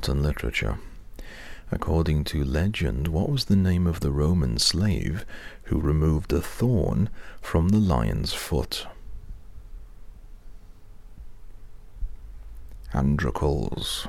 Art and literature. According to legend, what was the name of the Roman slave who removed a thorn from the lion's foot? Androcles.